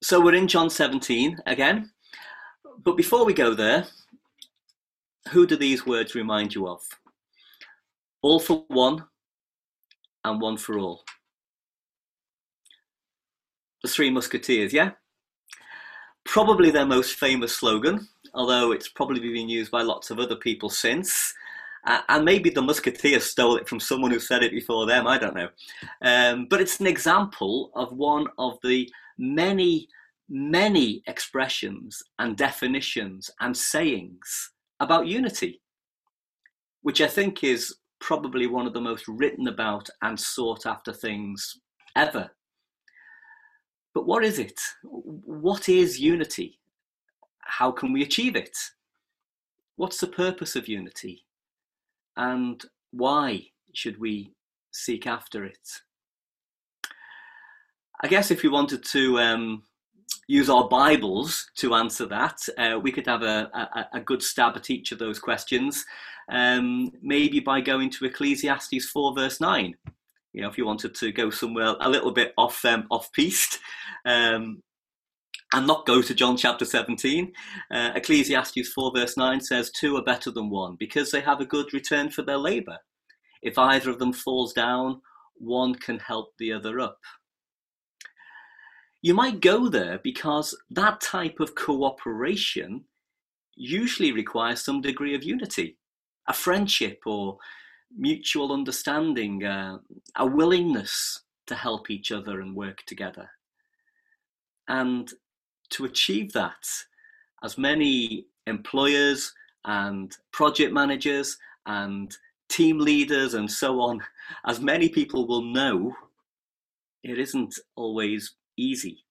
So we're in John 17 again. But before we go there, who do these words remind you of? All for one and one for all. The Three Musketeers, yeah? Probably their most famous slogan, although it's probably been used by lots of other people since. Uh, and maybe the Musketeers stole it from someone who said it before them, I don't know. Um, but it's an example of one of the many, many expressions and definitions and sayings about unity, which I think is probably one of the most written about and sought after things ever. But what is it? What is unity? How can we achieve it? What's the purpose of unity? And why should we seek after it? I guess if we wanted to um, use our Bibles to answer that, uh, we could have a, a, a, good stab at each of those questions, um, maybe by going to Ecclesiastes 4, verse 9. You know, if you wanted to go somewhere a little bit off um, off piste, um, and not go to John chapter 17. Uh, Ecclesiastes 4, verse 9 says, Two are better than one because they have a good return for their labor. If either of them falls down, one can help the other up. You might go there because that type of cooperation usually requires some degree of unity, a friendship or mutual understanding, uh, a willingness to help each other and work together. And to achieve that, as many employers and project managers and team leaders and so on, as many people will know, it isn't always easy.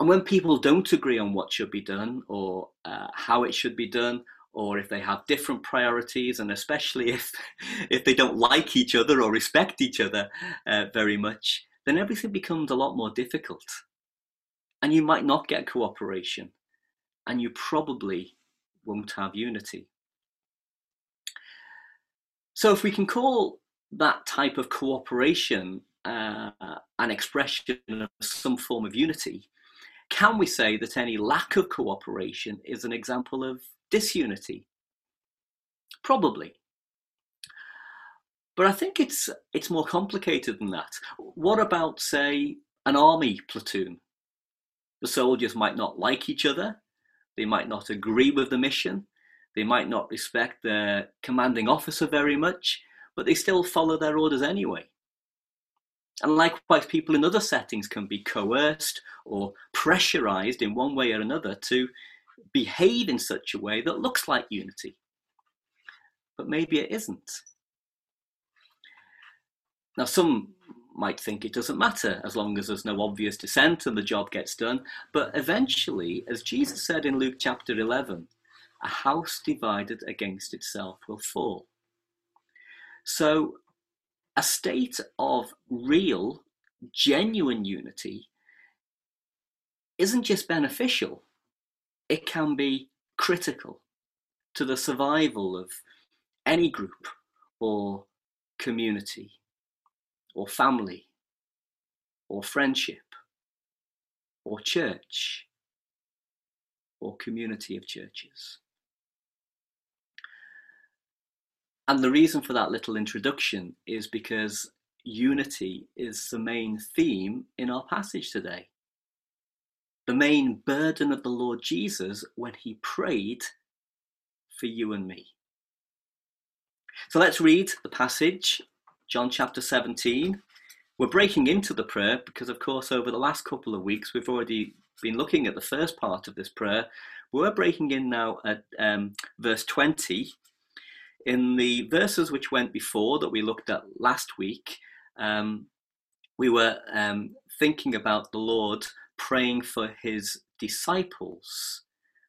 And when people don't agree on what should be done or uh, how it should be done, or if they have different priorities, and especially if if they don't like each other or respect each other uh, very much, then everything becomes a lot more difficult. And you might not get cooperation, and you probably won't have unity. So, if we can call that type of cooperation uh, an expression of some form of unity, can we say that any lack of cooperation is an example of disunity? Probably. But I think it's it's more complicated than that. What about, say, an army platoon? The soldiers might not like each other, they might not agree with the mission, they might not respect their commanding officer very much, but they still follow their orders anyway. And likewise, people in other settings can be coerced or pressurized in one way or another to behave in such a way that looks like unity. But maybe it isn't. Now, some might think it doesn't matter as long as there's no obvious dissent and the job gets done. But eventually, as Jesus said in Luke chapter 11, a house divided against itself will fall. So a state of real, genuine unity isn't just beneficial, it can be critical to the survival of any group or community or family or friendship or church or community of churches. And the reason for that little introduction is because unity is the main theme in our passage today. The main burden of the Lord Jesus when he prayed for you and me. So let's read the passage, John chapter 17. We're breaking into the prayer because, of course, over the last couple of weeks, we've already been looking at the first part of this prayer. We're breaking in now at um, verse 20 in the verses which went before that we looked at last week, um, we were um, thinking about the Lord praying for his disciples.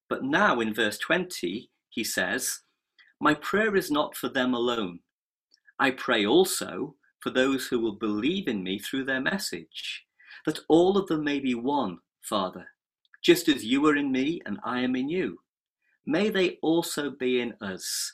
But now in verse 20, he says, My prayer is not for them alone. I pray also for those who will believe in me through their message, that all of them may be one, Father, just as you are in me and I am in you. May they also be in us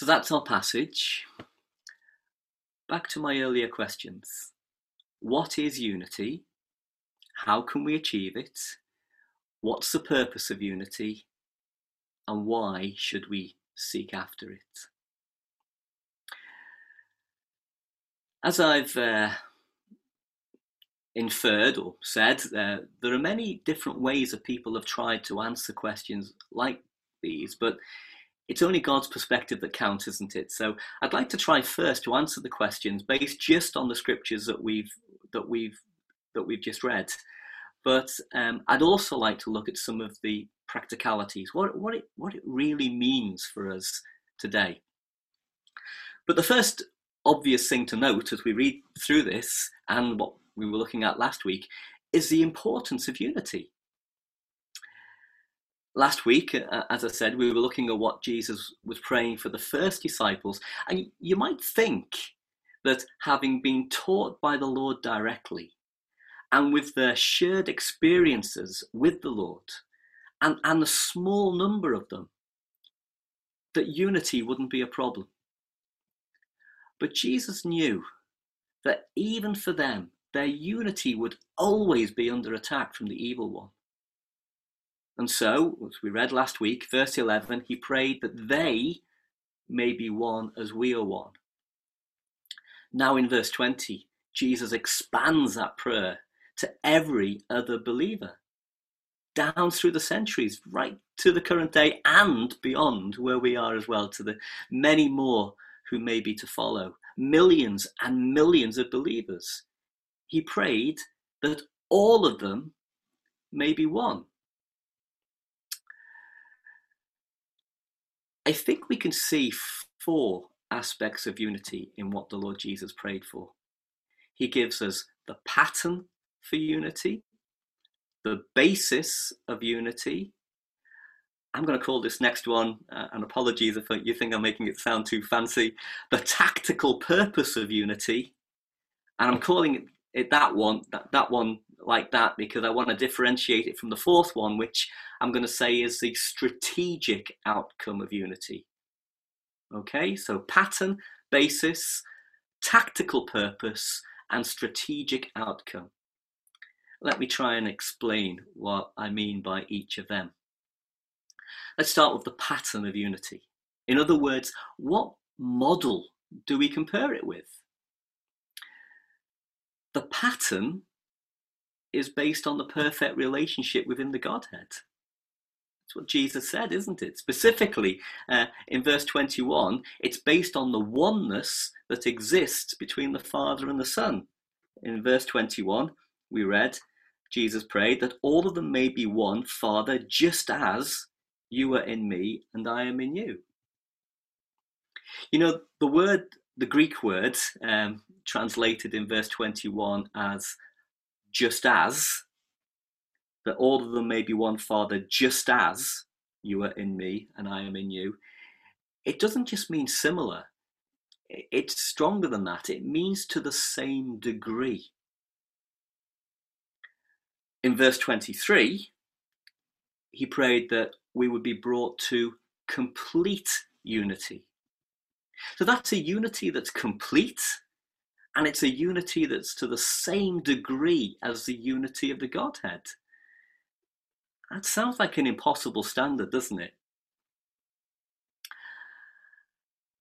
So that's our passage. Back to my earlier questions. What is unity? How can we achieve it? What's the purpose of unity? And why should we seek after it? As I've uh, inferred or said, uh, there are many different ways that people have tried to answer questions like these, but it's only God's perspective that counts, isn't it? So I'd like to try first to answer the questions based just on the scriptures that we've that we've that we've just read. But um, I'd also like to look at some of the practicalities, what what it what it really means for us today. But the first obvious thing to note as we read through this and what we were looking at last week is the importance of unity. Last week, uh, as I said, we were looking at what Jesus was praying for the first disciples, and you might think that having been taught by the Lord directly and with their shared experiences with the Lord and, and the small number of them, that unity wouldn't be a problem. But Jesus knew that even for them, their unity would always be under attack from the evil one. And so, as we read last week, verse 11, he prayed that they may be one as we are one. Now, in verse 20, Jesus expands that prayer to every other believer, down through the centuries, right to the current day, and beyond where we are as well, to the many more who may be to follow, millions and millions of believers he prayed that all of them may be one. I think we can see four aspects of unity in what the Lord Jesus prayed for. He gives us the pattern for unity, the basis of unity. I'm going to call this next one, uh, and apologies if you think I'm making it sound too fancy, the tactical purpose of unity. And I'm calling it that one that, that one like that because I want to differentiate it from the fourth one, which I'm going to say is the strategic outcome of unity. Okay, so pattern, basis, tactical purpose, and strategic outcome. Let me try and explain what I mean by each of them. Let's start with the pattern of unity. In other words, what model do we compare it with? the pattern is based on the perfect relationship within the Godhead. That's what Jesus said, isn't it? Specifically, uh, in verse 21, it's based on the oneness that exists between the Father and the Son. In verse 21, we read, Jesus prayed that all of them may be one, Father, just as you are in me and I am in you. You know, the word the Greek word um, translated in verse 21 as just as, that all of them may be one Father, just as you are in me and I am in you, it doesn't just mean similar. It's stronger than that. It means to the same degree. In verse 23, he prayed that we would be brought to complete unity. So that's a unity that's complete, and it's a unity that's to the same degree as the unity of the Godhead. That sounds like an impossible standard, doesn't it?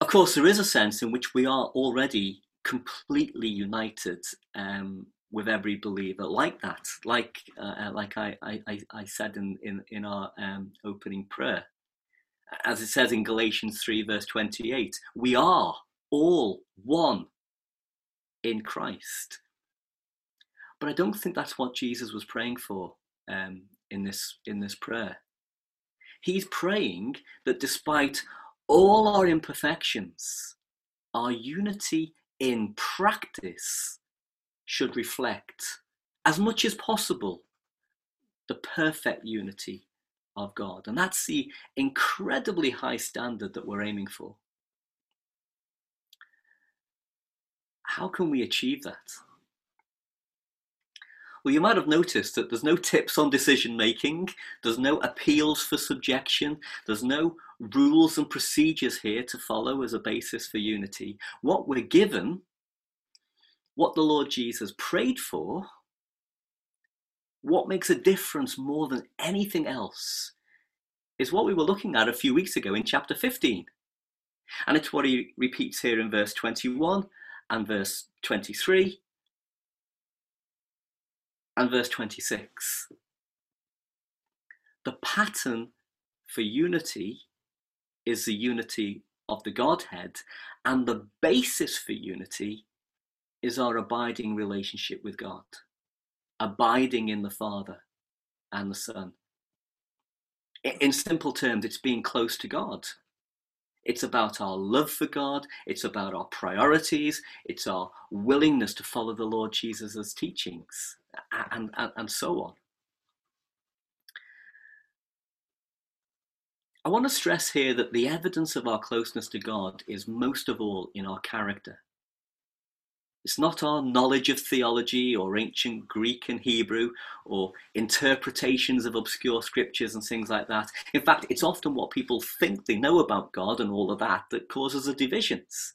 Of course, there is a sense in which we are already completely united um, with every believer like that, like uh, uh like I, I, I said in, in, in our um, opening prayer. As it says in Galatians 3, verse 28, we are all one in Christ. But I don't think that's what Jesus was praying for um, in this in this prayer. He's praying that despite all our imperfections, our unity in practice should reflect, as much as possible, the perfect unity of God. And that's the incredibly high standard that we're aiming for. How can we achieve that? Well, you might have noticed that there's no tips on decision making, there's no appeals for subjection, there's no rules and procedures here to follow as a basis for unity. What we're given, what the Lord Jesus prayed for, what makes a difference more than anything else is what we were looking at a few weeks ago in chapter 15. And it's what he repeats here in verse 21 and verse 23 and verse 26. The pattern for unity is the unity of the Godhead, and the basis for unity is our abiding relationship with God, abiding in the Father and the Son. In simple terms, it's being close to God. It's about our love for God. It's about our priorities. It's our willingness to follow the Lord Jesus' teachings and, and, and so on. I want to stress here that the evidence of our closeness to God is most of all in our character. It's not our knowledge of theology or ancient Greek and Hebrew or interpretations of obscure scriptures and things like that. In fact, it's often what people think they know about God and all of that that causes the divisions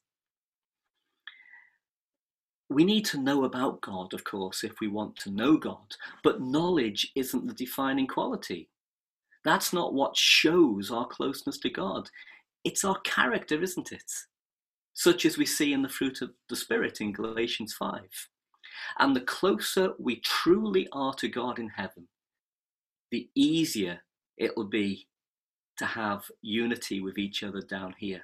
we need to know about God, of course, if we want to know God, but knowledge isn't the defining quality. That's not what shows our closeness to God. It's our character, isn't it? Such as we see in the fruit of the Spirit in Galatians 5. And the closer we truly are to God in heaven, the easier it will be to have unity with each other down here.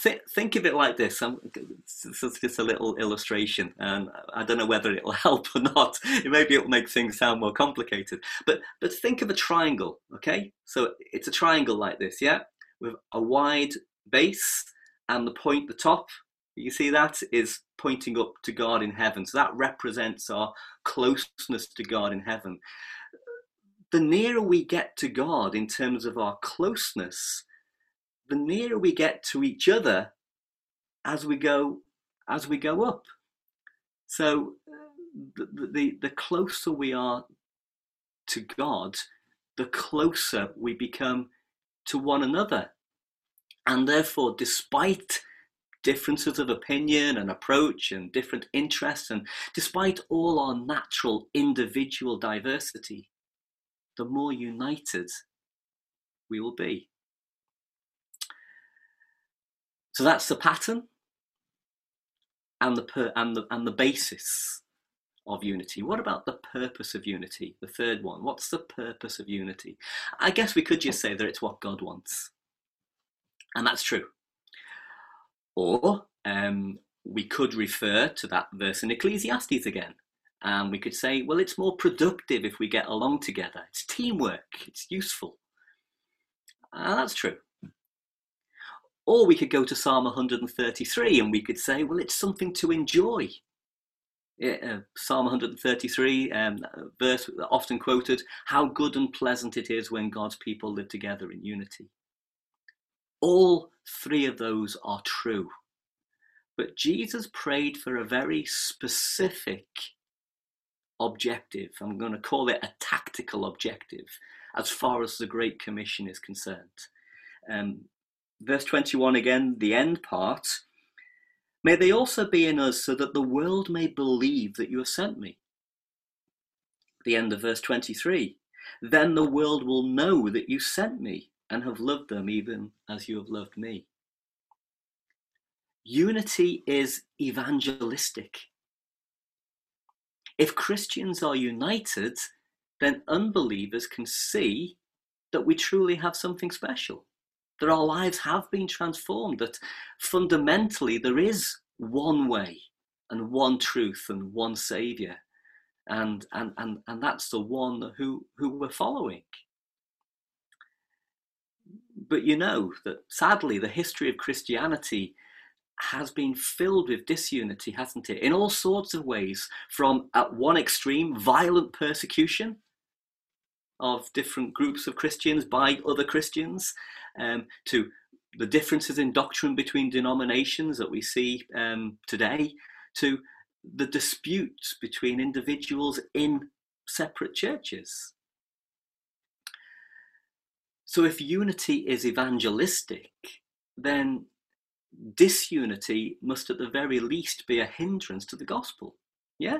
Think, think of it like this. Um, this is just a little illustration, and I don't know whether it will help or not. Maybe it will make things sound more complicated. But but think of a triangle, okay? So it's a triangle like this, yeah, with a wide base and the point, the top. You see that is pointing up to God in heaven. So that represents our closeness to God in heaven. The nearer we get to God in terms of our closeness, the nearer we get to each other as we go as we go up. So uh, the, the, the closer we are to God, the closer we become to one another. And therefore, despite differences of opinion and approach and different interests, and despite all our natural individual diversity, the more united we will be. So that's the pattern and the per, and the and the basis of unity. What about the purpose of unity? The third one. What's the purpose of unity? I guess we could just say that it's what God wants, and that's true. Or um, we could refer to that verse in Ecclesiastes again, and we could say, well, it's more productive if we get along together. It's teamwork. It's useful. And that's true. Or we could go to Psalm 133 and we could say, well, it's something to enjoy. Uh, Psalm 133, um, verse often quoted, how good and pleasant it is when God's people live together in unity. All three of those are true. But Jesus prayed for a very specific objective. I'm going to call it a tactical objective as far as the Great Commission is concerned. Um, verse 21 again, the end part. May they also be in us so that the world may believe that you have sent me. The end of verse 23. Then the world will know that you sent me and have loved them even as you have loved me. Unity is evangelistic. If Christians are united, then unbelievers can see that we truly have something special, that our lives have been transformed, that fundamentally there is one way and one truth and one Saviour. And, and, and, and that's the one who, who we're following. But you know that sadly, the history of Christianity has been filled with disunity, hasn't it? In all sorts of ways, from at one extreme, violent persecution of different groups of Christians by other Christians, um, to the differences in doctrine between denominations that we see um, today, to the disputes between individuals in separate churches. So, if unity is evangelistic, then disunity must at the very least be a hindrance to the gospel. Yeah?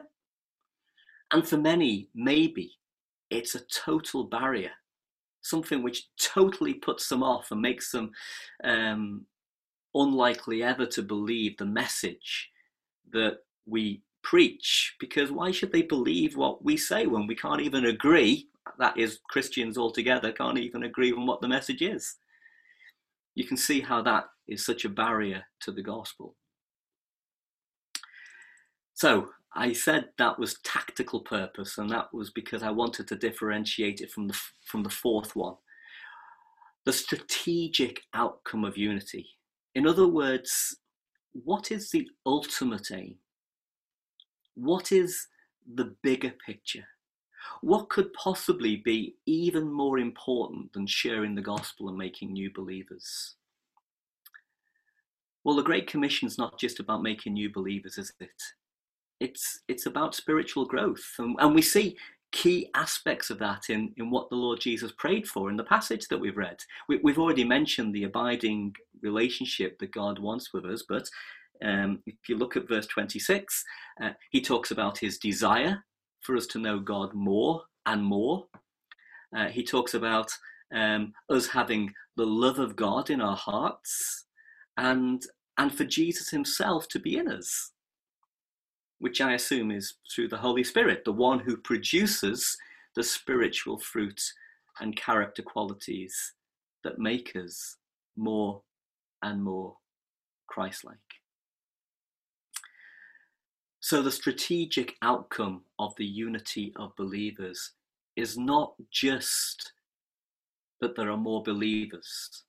And for many, maybe it's a total barrier, something which totally puts them off and makes them um, unlikely ever to believe the message that we preach. Because why should they believe what we say when we can't even agree? That is, Christians altogether can't even agree on what the message is. You can see how that is such a barrier to the gospel. So, I said that was tactical purpose, and that was because I wanted to differentiate it from the from the fourth one, the strategic outcome of unity. In other words, what is the ultimate aim? What is the bigger picture? What could possibly be even more important than sharing the gospel and making new believers? Well, the Great Commission is not just about making new believers, is it? it's it's about spiritual growth and, and we see key aspects of that in, in what the Lord Jesus prayed for in the passage that we've read. We, have already mentioned the abiding relationship that God wants with us, but um, if you look at verse 26, uh, he talks about his desire for us to know God more and more. Uh, he talks about um, us having the love of God in our hearts and, and for Jesus himself to be in us which I assume is through the Holy Spirit, the one who produces the spiritual fruit and character qualities that make us more and more Christ like. So, the strategic outcome of the unity of believers is not just that there are more believers.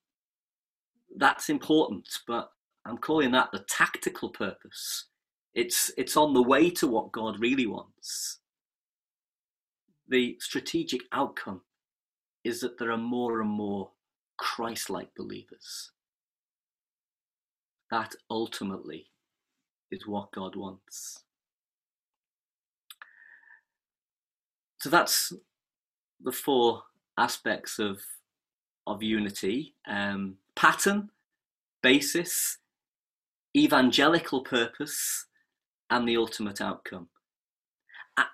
That's important, but I'm calling that the tactical purpose it's, it's on the way to what God really wants. The strategic outcome is that there are more and more Christ like believers. That ultimately is what God wants. So that's the four aspects of, of unity um, pattern, basis, evangelical purpose, and the ultimate outcome.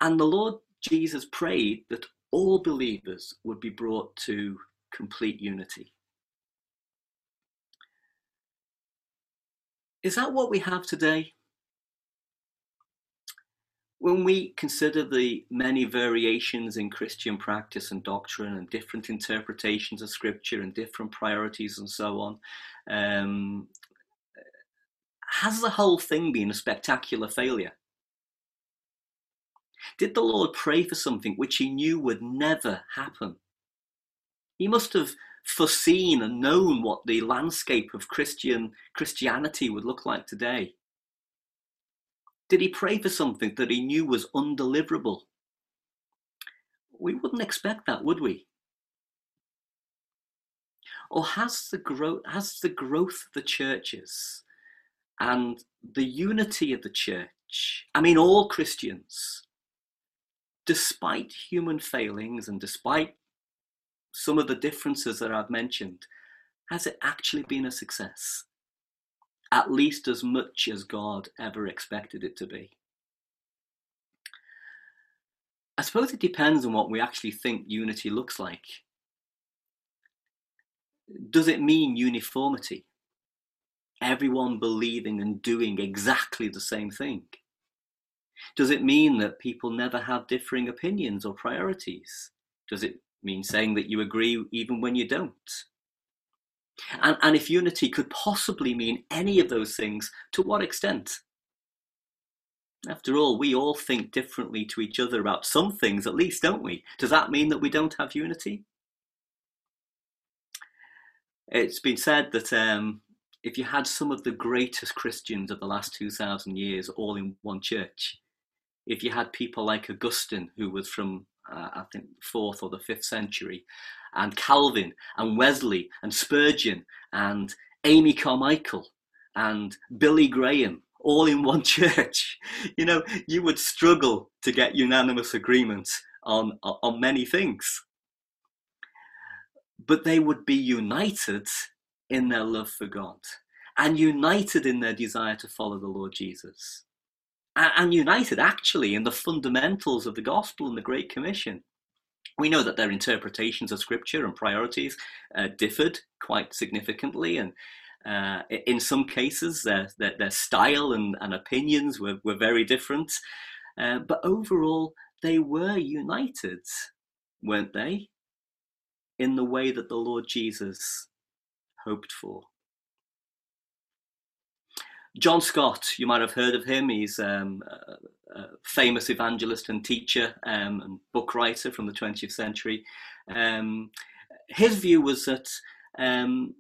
And the Lord Jesus prayed that all believers would be brought to complete unity. Is that what we have today? When we consider the many variations in Christian practice and doctrine and different interpretations of scripture and different priorities and so on, um, has the whole thing been a spectacular failure? Did the Lord pray for something which he knew would never happen? He must have foreseen and known what the landscape of Christian Christianity would look like today. Did he pray for something that he knew was undeliverable? We wouldn't expect that, would we? Or has the growth has the growth of the churches and the unity of the church. I mean, all Christians, despite human failings and despite some of the differences that I've mentioned, has it actually been a success? At least as much as God ever expected it to be. I suppose it depends on what we actually think unity looks like. Does it mean uniformity? everyone believing and doing exactly the same thing? Does it mean that people never have differing opinions or priorities? Does it mean saying that you agree even when you don't? And, and if unity could possibly mean any of those things, to what extent? After all, we all think differently to each other about some things, at least, don't we? Does that mean that we don't have unity? It's been said that um, if you had some of the greatest Christians of the last 2,000 years all in one church, if you had people like Augustine, who was from, uh, I think, fourth or the fifth century, and Calvin and Wesley and Spurgeon and Amy Carmichael and Billy Graham all in one church, you know, you would struggle to get unanimous agreement on, on many things. But they would be united in their love for God and united in their desire to follow the Lord Jesus. And united actually in the fundamentals of the gospel and the Great Commission. We know that their interpretations of scripture and priorities uh, differed quite significantly, and uh, in some cases, their, their, their style and, and, opinions were, were very different. Uh, but overall, they were united, weren't they? In the way that the Lord Jesus hoped for. John Stott, you might have heard of him. He's um, a, famous evangelist and teacher um, and book writer from the 20th century. Um, his view was that um,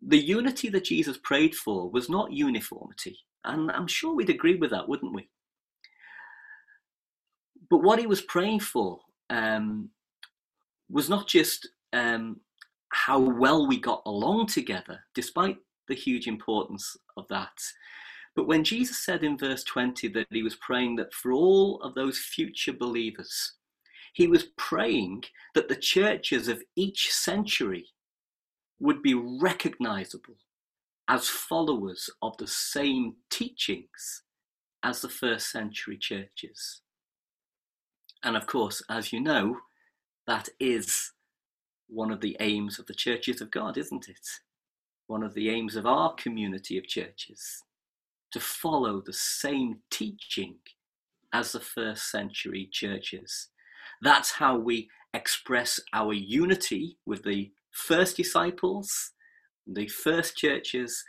the unity that Jesus prayed for was not uniformity. And I'm sure we'd agree with that, wouldn't we? But what he was praying for um, was not just um, how well we got along together, despite the huge importance of that. But when Jesus said in verse 20 that he was praying that for all of those future believers, he was praying that the churches of each century would be recognizable as followers of the same teachings as the first century churches. And of course, as you know, that is one of the aims of the churches of God, isn't it? One of the aims of our community of churches to follow the same teaching as the first century churches. That's how we express our unity with the first disciples, the first churches,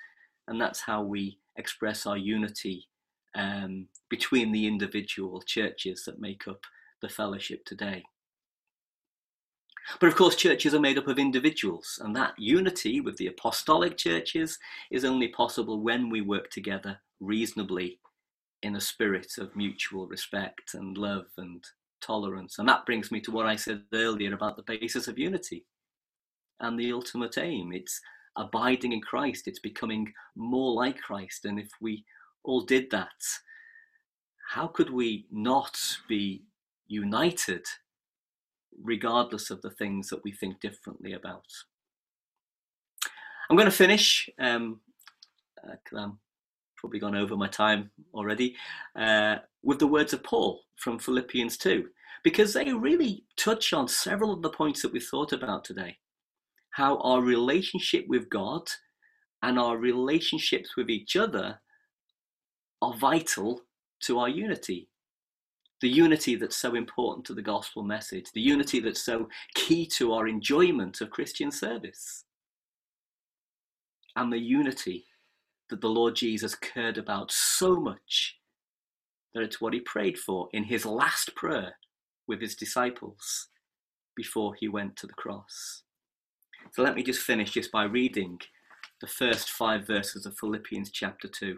and that's how we express our unity um, between the individual churches that make up the fellowship today. But of course, churches are made up of individuals, and that unity with the apostolic churches is only possible when we work together reasonably in a spirit of mutual respect and love and tolerance. And that brings me to what I said earlier about the basis of unity and the ultimate aim. It's abiding in Christ, it's becoming more like Christ. And if we all did that, how could we not be united regardless of the things that we think differently about? I'm going to finish. Um, uh, I'm probably gone over my time already uh, with the words of Paul from Philippians 2, because they really touch on several of the points that we thought about today how our relationship with God and our relationships with each other are vital to our unity. The unity that's so important to the gospel message, the unity that's so key to our enjoyment of Christian service, and the unity that the Lord Jesus cared about so much that it's what he prayed for in his last prayer with his disciples before he went to the cross. So let me just finish just by reading the first five verses of Philippians chapter 2.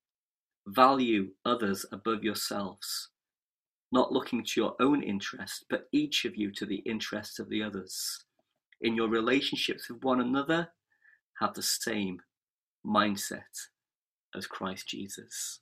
value others above yourselves, not looking to your own interest, but each of you to the interests of the others. In your relationships with one another, have the same mindset as Christ Jesus.